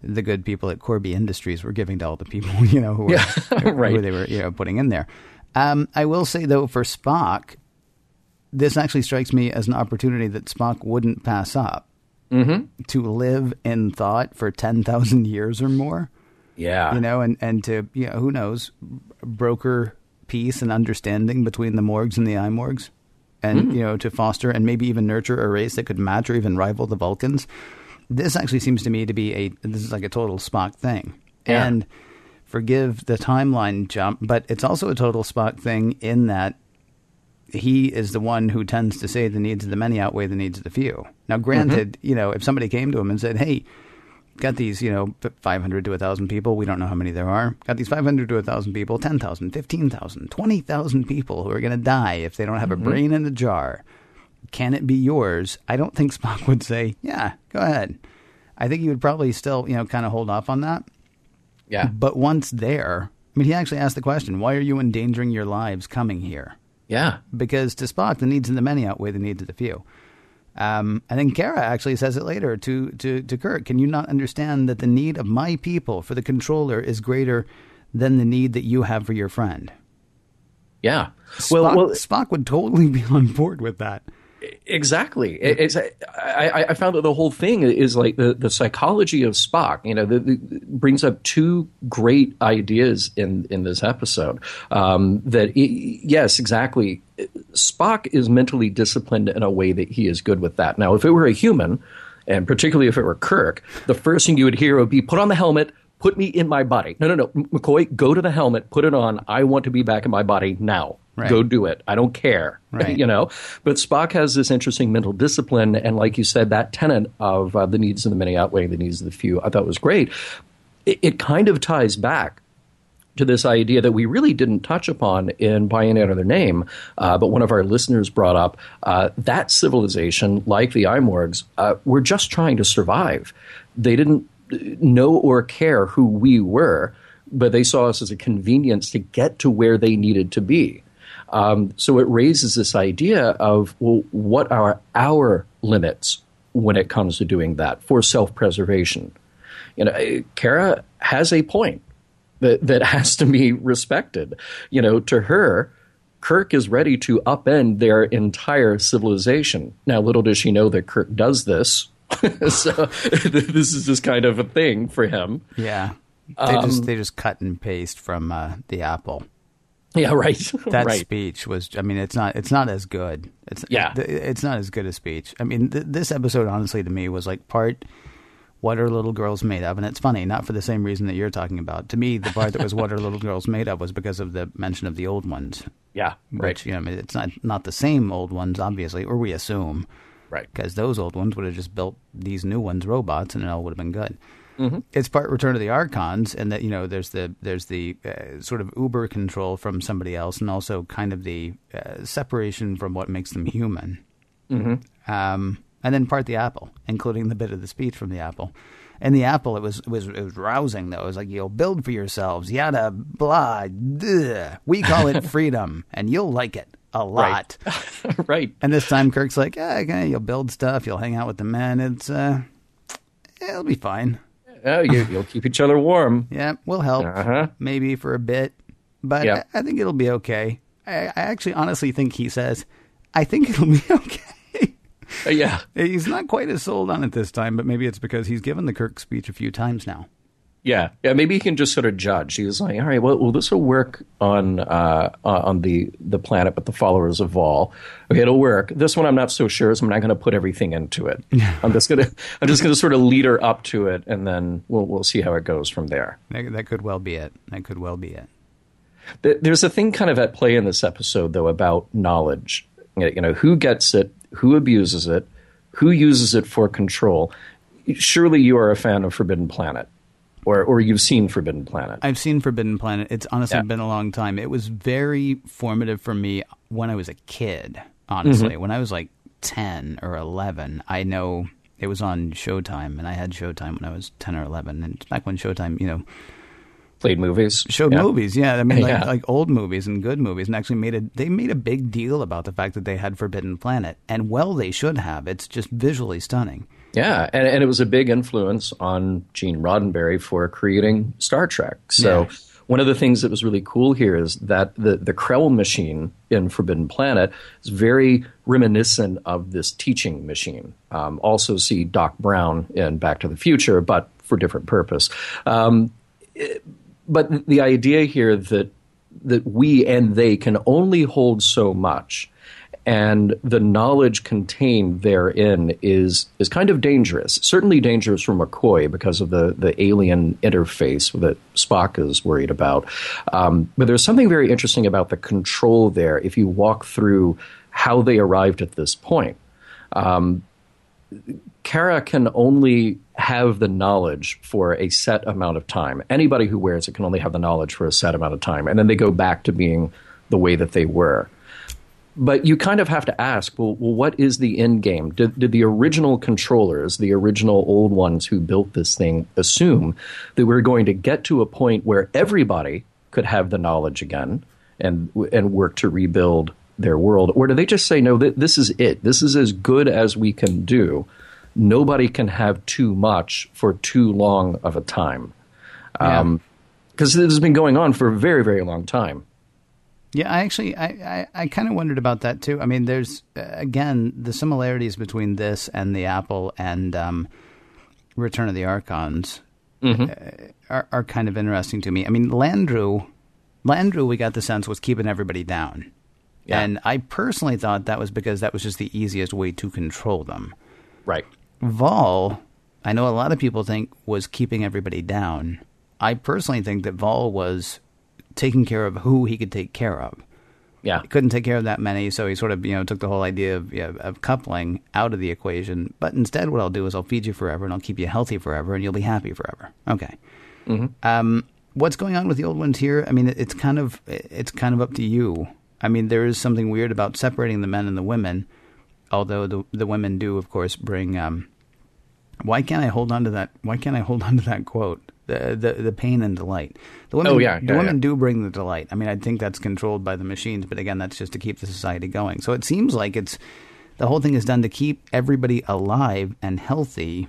the good people at Korby Industries were giving to all the people, you know, who, were, Yeah, who they were, you know, putting in there. Um, I will say though, for Spock, this actually strikes me as an opportunity that Spock wouldn't pass up mm-hmm. to live in thought for ten thousand years or more Yeah. you know, and, and to, you know, who knows, broker peace and understanding between the Morgs and the Eymorgs, and, you know, to foster and maybe even nurture a race that could match or even rival the Vulcans. This actually seems to me to be a, this is like a total Spock thing. Yeah. And forgive the timeline jump, but it's also a total Spock thing in that he is the one who tends to say the needs of the many outweigh the needs of the few. Now, granted, mm-hmm. you know, if somebody came to him and said, "Hey, got these, you know, 500 to 1,000 people. We don't know how many there are. Got these 500 to 1,000 people, 10,000, 15,000, 20,000 people who are going to die if they don't have a mm-hmm. brain in a jar. Can it be yours? I don't think Spock would say, yeah, go ahead. I think he would probably still, you know, kind of hold off on that. Yeah. But once there, I mean, he actually asked the question, why are you endangering your lives coming here? Yeah. because to Spock, the needs of the many outweigh the needs of the few. Um, and then Kara actually says it later to, to, to Kirk. Can you not understand that the need of my people for the controller is greater than the need that you have for your friend? Yeah. Spock, well, well, Spock would totally be on board with that. Exactly. It's, I, I, found that the whole thing is like the, the psychology of Spock. You know, the, the, brings up two great ideas in in this episode. Um, that it, yes, exactly. Spock is mentally disciplined in a way that he is good with that. Now, if it were a human, and particularly if it were Kirk, the first thing you would hear would be put on the helmet, put me in my body. No, no, no. McCoy, go to the helmet, put it on. I want to be back in my body now. Right. Go do it. I don't care. Right. you know, but Spock has this interesting mental discipline, and like you said, that tenet of uh, the needs of the many outweighing the needs of the few, I thought was great. It, it, kind of ties back to this idea that we really didn't touch upon in By Any Other Name, uh, but one of our listeners brought up uh, that civilization, like the Eymorgs, uh, were just trying to survive. They didn't know or care who we were, but they saw us as a convenience to get to where they needed to be. Um, so it raises this idea of well, what are our limits when it comes to doing that for self-preservation? You know, Kara has a point that that has to be respected. You know, to her, Kirk is ready to upend their entire civilization. Now, little does she know that Kirk does this. so this is just kind of a thing for him. Yeah, they um, just they just cut and paste from uh, the Apple. Yeah, right. that right. speech was. I mean, it's not. It's not as good. It's yeah. It's not as good a speech. I mean, th- this episode, honestly, to me, was like part. What are little girls made of? And it's funny, not for the same reason that you're talking about. To me, the part that was what are little girls made of was because of the mention of the old ones. Yeah, right. Which, you know, I mean, it's not not the same old ones, obviously, or we assume, right? Because those old ones would have just built these new ones, robots, and it all would have been good. Mm-hmm. It's part Return of the Archons, and that you know there's the there's the uh, sort of uber control from somebody else, and also kind of the uh, separation from what makes them human. Mm-hmm. Um, and then part the apple, including the bit of the speech from the apple. And the apple, it was it was it was rousing though. It was like you'll build for yourselves, yada blah. Duh. We call it freedom, and you'll like it a lot. Right. right. And this time, Kirk's like, yeah, okay, you'll build stuff, you'll hang out with the men. It's uh, it'll be fine oh, you, will keep each other warm. Yeah, we'll help. Uh-huh. Maybe for a bit, but. I, I, think it'll be okay. I, I, actually honestly think he says, I think it'll be okay. Uh, yeah. He's not quite as sold on it this time, but maybe it's because he's given the Kirk speech a few times now. Yeah, yeah. Maybe he can just sort of judge. He's like, all right, well, well this will work on uh, on the the planet, but the followers of Vaal. Okay, it'll work. This one, I'm not so sure, so I'm not going to put everything into it. I'm just gonna I'm just gonna sort of lead her up to it, and then we'll we'll see how it goes from there. That, that could well be it. That could well be it. There's a thing kind of at play in this episode, though, about knowledge. You know, who gets it, who abuses it, who uses it for control. Surely you are a fan of Forbidden Planet or or you've seen Forbidden Planet. I've seen Forbidden Planet. It's honestly yeah. been a long time. It was very formative for me when I was a kid. Honestly, mm-hmm. when I was like ten or eleven, I know it was on Showtime, and I had Showtime when I was ten or eleven. And back when Showtime, you know. Played movies, showed yeah. movies, yeah. I mean, like, yeah. like old movies and good movies, and actually made a they made a big deal about the fact that they had Forbidden Planet, and well, they should have. It's just visually stunning. Yeah, and, and it was a big influence on Gene Roddenberry for creating Star Trek. So yeah. one of the things that was really cool here is that the the Krell machine in Forbidden Planet is very reminiscent of this teaching machine. Um, also, see Doc Brown in Back to the Future, but for different purpose. Um, it, but the idea here that that we and they can only hold so much and the knowledge contained therein is is kind of dangerous. Certainly dangerous for McCoy because of the the alien interface that Spock is worried about. Um, but there's something very interesting about the control there. If you walk through how they arrived at this point. Um, Kara can only have the knowledge for a set amount of time. Anybody who wears it can only have the knowledge for a set amount of time, and then they go back to being the way that they were but you kind of have to ask, well, well what is the end game? Did, did, the original controllers, the original old ones who built this thing, assume that we are going to get to a point where everybody could have the knowledge again and and work to rebuild their world, or do they just say no? Th- this is it. This is as good as we can do. Nobody can have too much for too long of a time, because um, this has been going on for a very very long time. Yeah, I actually, I, I, I kind of wondered about that too. I mean, there's uh, again the similarities between this and the Apple and um, Return of the Archons mm-hmm. uh, are, are kind of interesting to me. I mean, Landru, Landru, we got the sense was keeping everybody down, yeah. and I personally thought that was because that was just the easiest way to control them. Right. Vaal, I know a lot of people think was keeping everybody down. I personally think that Vaal was taking care of who he could take care of. Yeah, he couldn't take care of that many, so he sort of you know took the whole idea of you know, of coupling out of the equation. But instead, what I'll do is I'll feed you forever and I'll keep you healthy forever, and you'll be happy forever. Okay. Mm-hmm. Um, what's going on with the old ones here? I mean, it's kind of it's kind of up to you. I mean, there is something weird about separating the men and the women, although the the women do, of course, bring. Um, why can't I hold on to that? Why can't I hold on to that quote? The the, the pain and delight. The women, oh yeah, the women yeah. do bring the delight. I mean, I think that's controlled by the machines, but again, that's just to keep the society going. So it seems like it's the whole thing is done to keep everybody alive and healthy.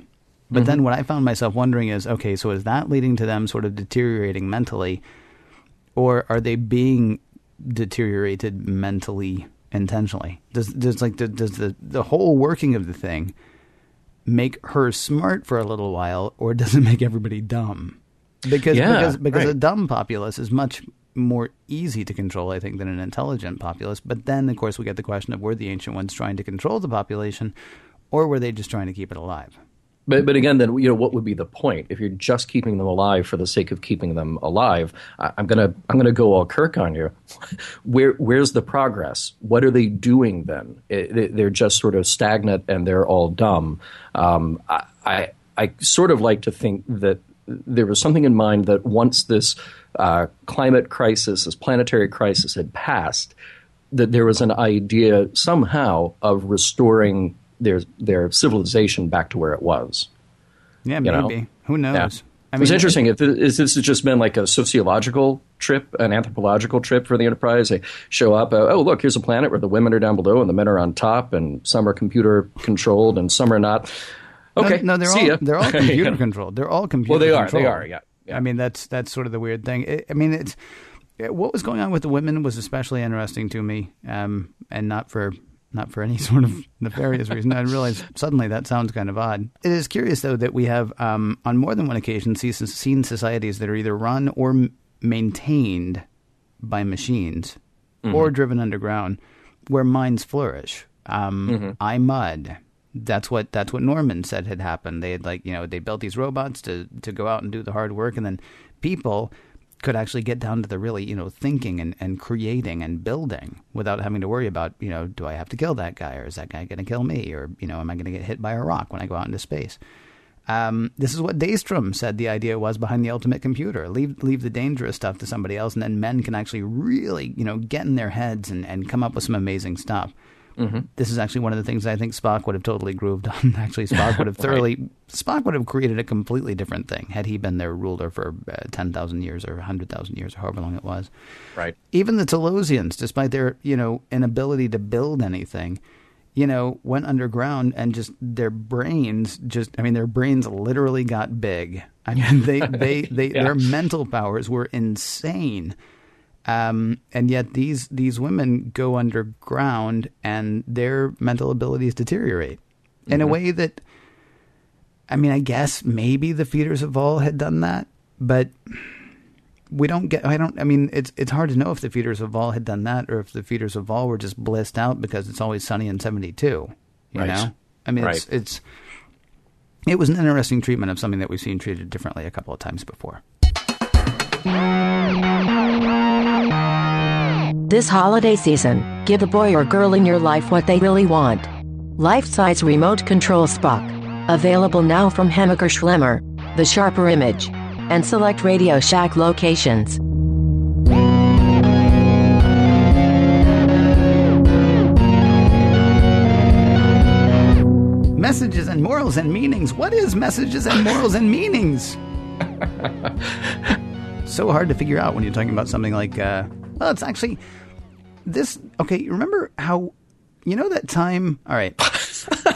But mm-hmm. then what I found myself wondering is, okay, so is that leading to them sort of deteriorating mentally, or are they being deteriorated mentally intentionally? Does does like does the the whole working of the thing? Make her smart for a little while, or does it make everybody dumb? Because yeah, because because right. a dumb populace is much more easy to control, I think, than an intelligent populace. But then, of course, we get the question of were the ancient ones trying to control the population, or were they just trying to keep it alive? But but again, then you know what would be the point if you're just keeping them alive for the sake of keeping them alive? I, am gonna I'm gonna go all Kirk on you. Where where's the progress? What are they doing then? It, they're just sort of stagnant and they're all dumb. Um, I, I I sort of like to think that there was something in mind that once this uh, climate crisis, this planetary crisis had passed, that there was an idea somehow of restoring their their civilization back to where it was. Yeah, maybe. Know? Who knows? Yeah. I mean, it's interesting. If this, this has just been like a sociological trip, an anthropological trip for the Enterprise, they show up. Uh, oh, look, here's a planet where the women are down below and the men are on top, and some are computer controlled and some are not. Okay, no, no they're all ya. they're all computer controlled. They're all computer. Well, they are. Controlled. They are. Yeah. yeah. I mean, that's that's sort of the weird thing. It, I mean, it's what was going on with the women was especially interesting to me, um, and not for not for any sort of nefarious reason. I realize suddenly that sounds kind of odd. It is curious, though, that we have um, on more than one occasion seen societies that are either run or m- maintained by machines mm-hmm. or driven underground where minds flourish. Um, mm-hmm. I Mudd. That's what that's what Norman said had happened. They had like you know they built these robots to to go out and do the hard work, and then people could actually get down to the really, you know, thinking and, and creating and building without having to worry about, you know, do I have to kill that guy or is that guy going to kill me or, you know, am I going to get hit by a rock when I go out into space? Um, this is what Daystrom said the idea was behind the ultimate computer. Leave leave the dangerous stuff to somebody else, and then men can actually really, you know, get in their heads and, and come up with some amazing stuff. Mm-hmm. This is actually one of the things I think Spock would have totally grooved on. actually, Spock would have thoroughly right. Spock would have created a completely different thing had he been their ruler for uh, ten thousand years or hundred thousand years or however long it was. Right. Even the Talosians, despite their you know inability to build anything, you know, went underground and just their brains just I mean their brains literally got big. I mean they they, they yeah. their mental powers were insane. Um, and yet these these women go underground and their mental abilities deteriorate in mm-hmm. a way that I mean, I guess maybe the feeders of Vaal had done that, but we don't get I don't I mean it's it's hard to know if the feeders of Vaal had done that or if the feeders of Vaal were just blissed out because it's always sunny in 72, you right. know? I mean right. it's it's it was an interesting treatment of something that we've seen treated differently a couple of times before. This holiday season, give the boy or girl in your life what they really want. Life-size remote control Spock. Available now from Hammacher Schlemmer, The Sharper Image, and select Radio Shack locations. Messages and morals and meanings. What is messages and morals and meanings? so hard to figure out when you're talking about something like, uh, well, it's actually this okay. Remember how you know that time? All right.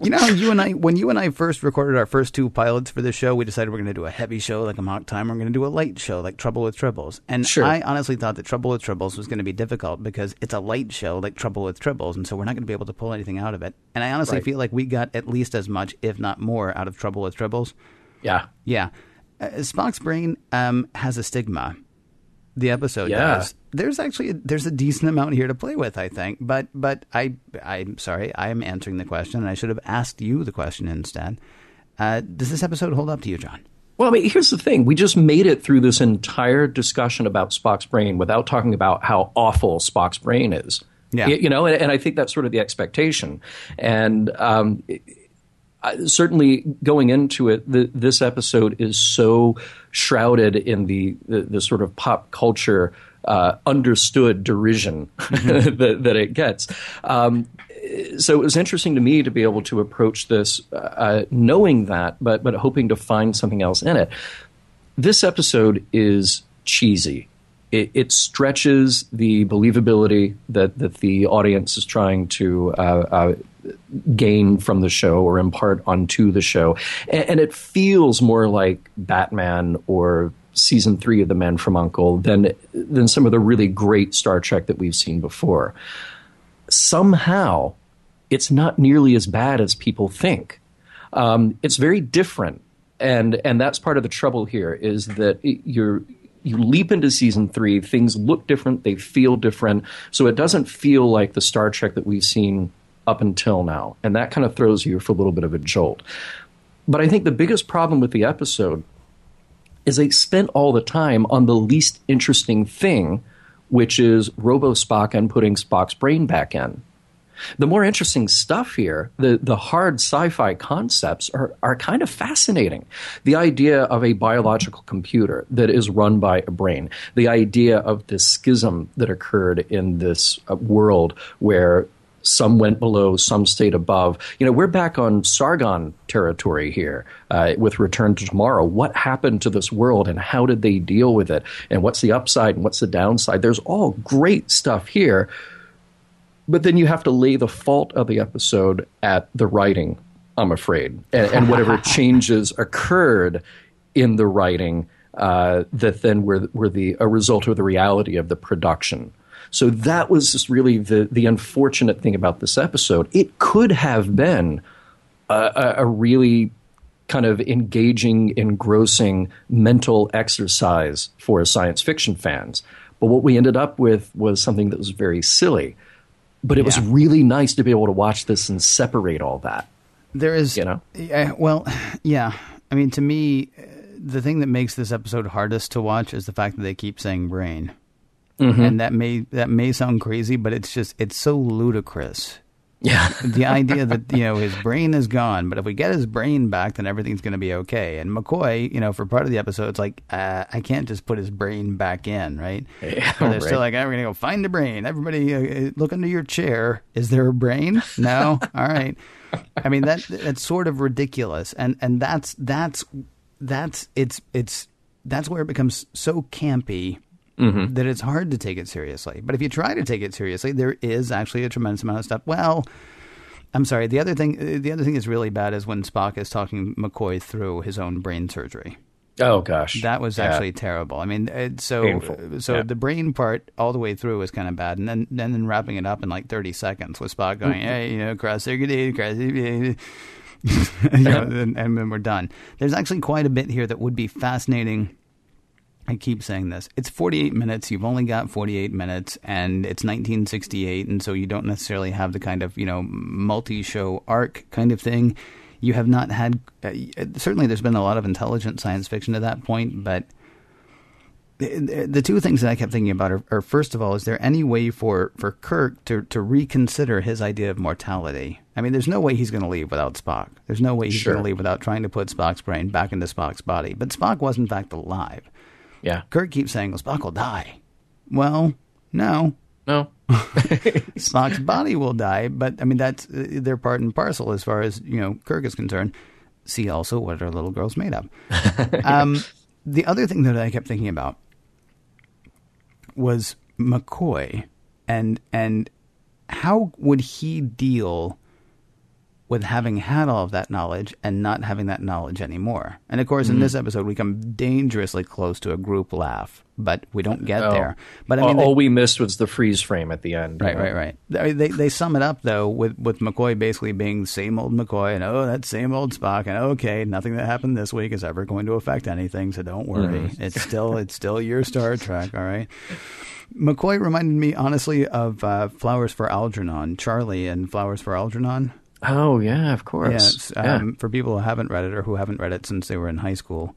you know how you and I, when you and I first recorded our first two pilots for this show, we decided we're going to do a heavy show like Amok Time. We're going to do a light show like Trouble with Tribbles. And Sure. I honestly thought that Trouble with Tribbles was going to be difficult because it's a light show like Trouble with Tribbles, and so we're not going to be able to pull anything out of it. And I honestly Right. feel like we got at least as much, if not more, out of Trouble with Tribbles. Yeah. Yeah. Uh, Spock's brain um, has a stigma. The episode Yeah. does. There's actually a, there's a decent amount here to play with, I think. But but I I'm sorry, I am answering the question, and I should have asked you the question instead. Uh, does this episode hold up to you, John? Well, I mean, here's the thing. We just made it through this entire discussion about Spock's brain without talking about how awful Spock's brain is. Yeah. You know, and, and I think that's sort of the expectation. And um, I- certainly going into it, the, this episode is so shrouded in the, the, the sort of pop culture uh, understood derision that, that it gets. Um, so it was interesting to me to be able to approach this uh, knowing that, but but hoping to find something else in it. This episode is cheesy. It, it stretches the believability that that the audience is trying to uh, uh, gain from the show or impart onto the show, and, and it feels more like Batman or season three of The Man from Uncle than than some of the really great Star Trek that we've seen before. Somehow it's not nearly as bad as people think. Um, it's very different, and and that's part of the trouble here is that it, you're you leap into season three, things look different, they feel different, so it doesn't feel like the Star Trek that we've seen up until now, and that kind of throws you for a little bit of a jolt. But I think the biggest problem with the episode is they spent all the time on the least interesting thing, which is Robo Spock and putting Spock's brain back in. The more interesting stuff here, the, the hard sci fi concepts, are, are kind of fascinating. The idea of a biological computer that is run by a brain, the idea of this schism that occurred in this uh, world where some went below, some stayed above. You know, we're back on Sargon territory here uh, with Return to Tomorrow. What happened to this world and how did they deal with it? And what's the upside and what's the downside? There's all great stuff here. But then you have to lay the fault of the episode at the writing, I'm afraid, and, and whatever changes occurred in the writing uh, that then were, were the a result of the reality of the production. So that was just really the the unfortunate thing about this episode. It could have been a, a, really kind of engaging, engrossing mental exercise for science fiction fans. But what we ended up with was something that was very silly. But it was really nice to be able to watch this and separate all that. There is, You know? Yeah, well, yeah. I mean, to me, uh, the thing that makes this episode hardest to watch is the fact that they keep saying brain, Mm-hmm. and that may that may sound crazy, but it's just it's so ludicrous. Yeah. the idea that you know his brain is gone, but if we get his brain back, then everything's going to be okay. And McCoy, you know, for part of the episode, it's like uh, I can't just put his brain back in, right? Yeah, But they're still like, "Ah, we're going to go find the brain. Everybody, uh, look under your chair. Is there a brain? No. All right. I mean that that's sort of ridiculous, and and that's that's that's it's it's that's where it becomes so campy Mm-hmm. that it's hard to take it seriously. But if you try to take it seriously, there is actually a tremendous amount of stuff. Well, I'm sorry. The other thing, uh, the other thing that's really bad is when Spock is talking McCoy through his own brain surgery. Oh gosh. That was Yeah. actually terrible. I mean, it, so Painful. Uh, so Yeah. the brain part all the way through was kind of bad, and then and then wrapping it up in like 30 seconds with Spock going, mm-hmm. "Hey, you know, cross circuited, eh, cross." Eh, eh. you know, and, and then we're done. There's actually quite a bit here that would be fascinating. I keep saying this. It's 48 minutes. You've only got 48 minutes, and it's 1968, and so you don't necessarily have the kind of you know multi-show arc kind of thing. You have not had. Uh, certainly, there's been a lot of intelligent science fiction to that point, but the, the two things that I kept thinking about are, are first of all, is there any way for, for Kirk to, to reconsider his idea of mortality? I mean, there's no way he's going to leave without Spock. There's no way he's Sure. going to leave without trying to put Spock's brain back into Spock's body. But Spock was, in fact, alive. Yeah. Kirk keeps saying, well, Spock will die. Well, no. No. Spock's body will die, but I mean, that's uh, they're part and parcel as far as, you know, Kirk is concerned. See also what our little girls made of. um, the other thing that I kept thinking about was McCoy and and how would he deal with having had all of that knowledge and not having that knowledge anymore. And of course, mm-hmm. in this episode, we come dangerously close to a group laugh, but we don't get oh. there. But I mean, all, they, we missed was the freeze frame at the end. Right, right, right. They, they, they sum it up though with with McCoy basically being the same old McCoy and oh that same old Spock and okay nothing that happened this week is ever going to affect anything, so don't worry. Mm-hmm. It's still it's still your Star Trek, all right. McCoy reminded me honestly of uh, Flowers for Algernon, Charlie and Flowers for Algernon. Oh yeah, of course. Yeah, um, For people who haven't read it or who haven't read it since they were in high school,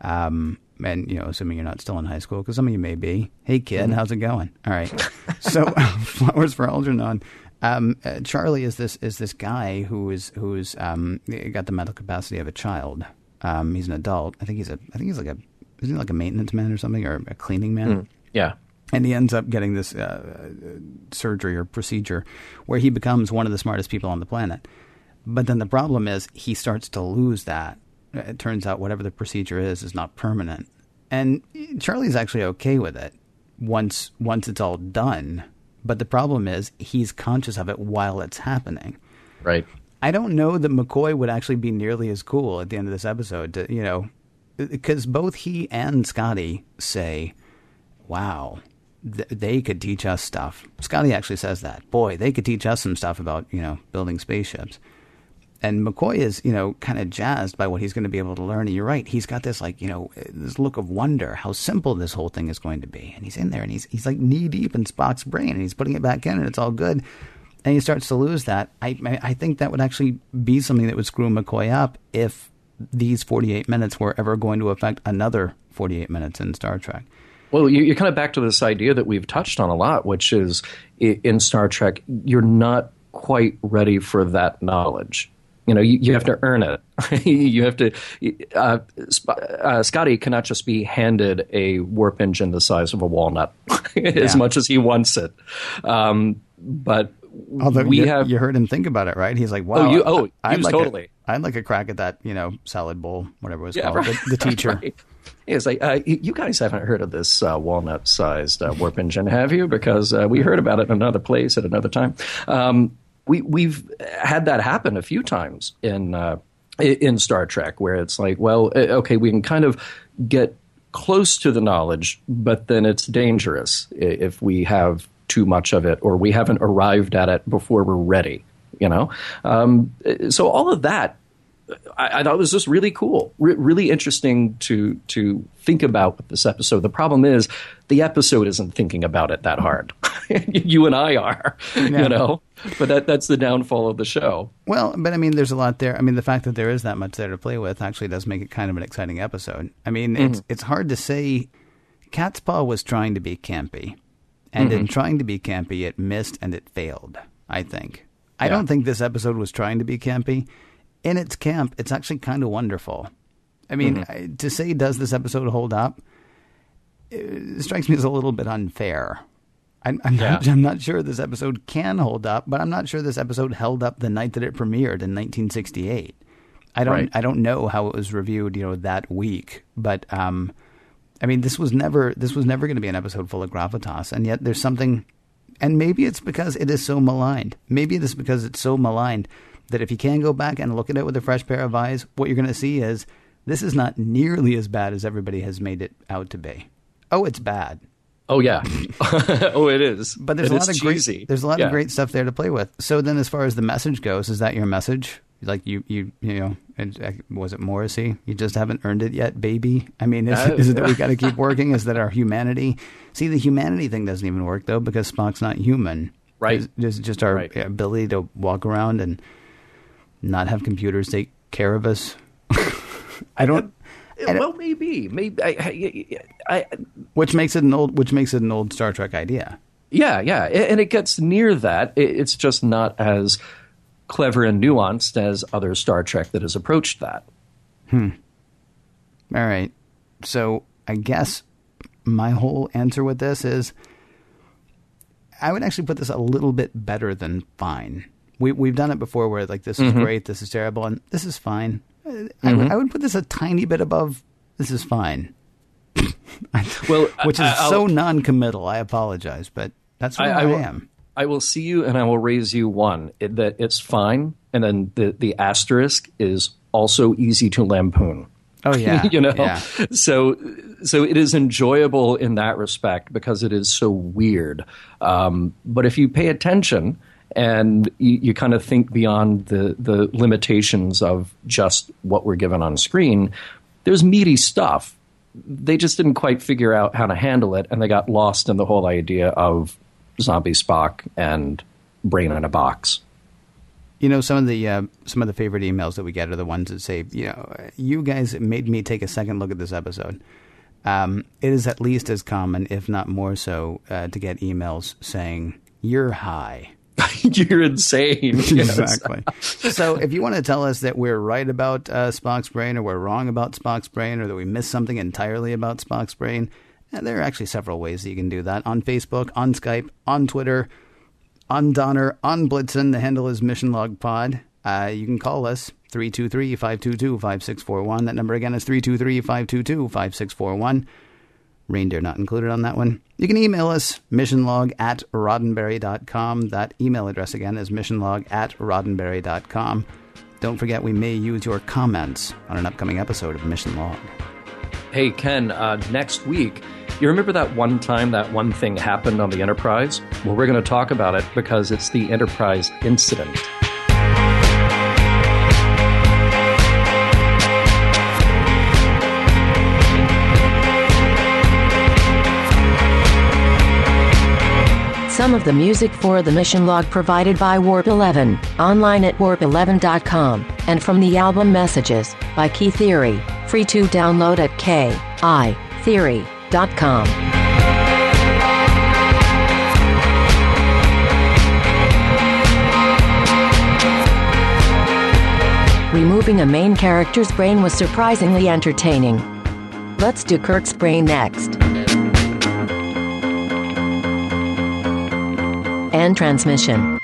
um, and you know, assuming you're not still in high school, because some of you may be. Hey kid, mm-hmm. how's it going? All right. so, flowers for Algernon. Um, uh, Charlie is this is this guy who is who's um, got the mental capacity of a child. Um, he's an adult. I think he's a. I think he's like a. isn't he like a maintenance man or something or a cleaning man? Mm, yeah and he ends up getting this uh, surgery or procedure where he becomes one of the smartest people on the planet. But then the problem is he starts to lose that. It turns out whatever the procedure is is not permanent, and Charlie's actually okay with it once once it's all done. But the problem is he's conscious of it while it's happening. Right. I don't know that McCoy would actually be nearly as cool at the end of this episode. To, you know, because both he and Scotty say, "Wow, th- they could teach us stuff. Scotty actually says that. Boy, they could teach us some stuff about, you know, building spaceships. And McCoy is, you know, kind of jazzed by what he's going to be able to learn. And you're right. He's got this, like, you know, this look of wonder, how simple this whole thing is going to be. And he's in there and he's, he's like knee deep in Spock's brain and he's putting it back in and it's all good. And he starts to lose that. I, I think that would actually be something that would screw McCoy up if these 48 minutes were ever going to affect another 48 minutes in Star Trek. Well, you, are kind of back to this idea that we've touched on a lot, which is in Star Trek, you're not quite ready for that knowledge. You know, you, you have to earn it. you have to. Uh, uh, Scotty cannot just be handed a warp engine the size of a walnut, as yeah. much as he wants it. Um, but Although we you, have, you heard him think about it, right? He's like, "Wow, oh, you, oh, I'd like totally. A, I'd like a crack at that, you know, salad bowl, whatever it was yeah, called, right, the, the, teacher." Right. It's like uh, you guys haven't heard of this uh, walnut-sized uh, warp engine, have you? Because uh, we heard about it in another place at another time. Um, we we've had that happen a few times in uh, in Star Trek, where it's like, well, uh, okay, we can kind of get close to the knowledge, but then it's dangerous if we have too much of it or we haven't arrived at it before we're ready. You know, um, so all of that I, I, thought it was just really cool, re- really interesting to to think about with this episode. The problem is the episode isn't thinking about it that hard. you and I are, yeah. you know. But that that's the downfall of the show. Well, but I mean, there's a lot there. I mean, the fact that there is that much there to play with actually does make it kind of an exciting episode. I mean, mm-hmm. it's it's hard to say. Catspaw was trying to be campy, and mm-hmm. in trying to be campy, it missed and it failed. I think. I don't think this episode was trying to be campy in its camp, it's actually kind of wonderful. I mean, mm-hmm. to say does this episode hold up strikes me as a little bit unfair. I'm, I'm, yeah. not, I'm, not, sure this episode can hold up, but I'm not sure this episode held up the night that it premiered in 1968. I don't right. I don't know how it was reviewed, you know, that week, but um, I mean, this was never this was never going to be an episode full of gravitas, and yet there's something, and maybe it's because it is so maligned. Maybe it is because it's so maligned that if you can go back and look at it with a fresh pair of eyes, what you're going to see is this is not nearly as bad as everybody has made it out to be. Oh, it's bad. Oh yeah. oh, it is. But there's it a lot of cheesy. great. There's a lot yeah. of great stuff there to play with. So then, as far as the message goes, is that your message? Like you, you, you know, was it Morrissey? You just haven't earned it yet, baby. I mean, is, uh, is it that we got to keep working? Is that our humanity? See, the humanity thing doesn't even work though because Spock's not human. Right. It's, it's just our right. ability to walk around and not have computers take care of us? I don't. I well, maybe, maybe. I, I, I, which makes it an old, which makes it an old Star Trek idea. Yeah, yeah, and it gets near that. It's just not as clever and nuanced as other Star Trek that has approached that. Hmm. All right. So I guess my whole answer with this is I would actually put this a little bit better than fine we we've done it before where like this is mm-hmm. great, this is terrible, and this is fine. Mm-hmm. I, would put this a tiny bit above. This is fine. well, which is I'll, so non-committal. I apologize, but That's where I, I will, am. I will see you and I will raise you one. It, that it's fine, and then the the asterisk is also easy to lampoon. Oh yeah, you know. Yeah. So so it is enjoyable in that respect because it is so weird. Um, but if you pay attention and you, you kind of think beyond the the limitations of just what we're given on screen, there's meaty stuff. They just didn't quite figure out how to handle it, and they got lost in the whole idea of zombie Spock and brain in a box. You know, some of the uh, some of the favorite emails that we get are the ones that say, you know, you guys made me take a second look at this episode. Um, it is at least as common, if not more so, uh, to get emails saying you're high. You're insane. Exactly. so, if you want to tell us that we're right about uh, Spock's brain, or we're wrong about Spock's brain, or that we missed something entirely about Spock's brain, there are actually several ways that you can do that on Facebook, on Skype, on Twitter, on Donner, on Blitzen. The handle is Mission Log Pod. Uh, you can call us 323 522 5641. That number again is 323 522 5641. Reindeer not included on that one. You can email us, missionlog at roddenberry.com. That email address again is missionlog at roddenberry.com. Don't forget, we may use your comments on an upcoming episode of Mission Log. Hey, Ken, uh, next week, you remember that one time that one thing happened on the Enterprise? Well, we're going to talk about it because it's the Enterprise incident. Some of the music for the mission log provided by Warp 11, online at warp11.com, and from the album Messages by Key Theory, free to download at keytheory.com. Removing a main character's brain was surprisingly entertaining. Let's do Kirk's brain next. and transmission.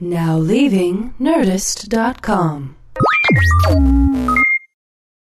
Now leaving Nerdist.com.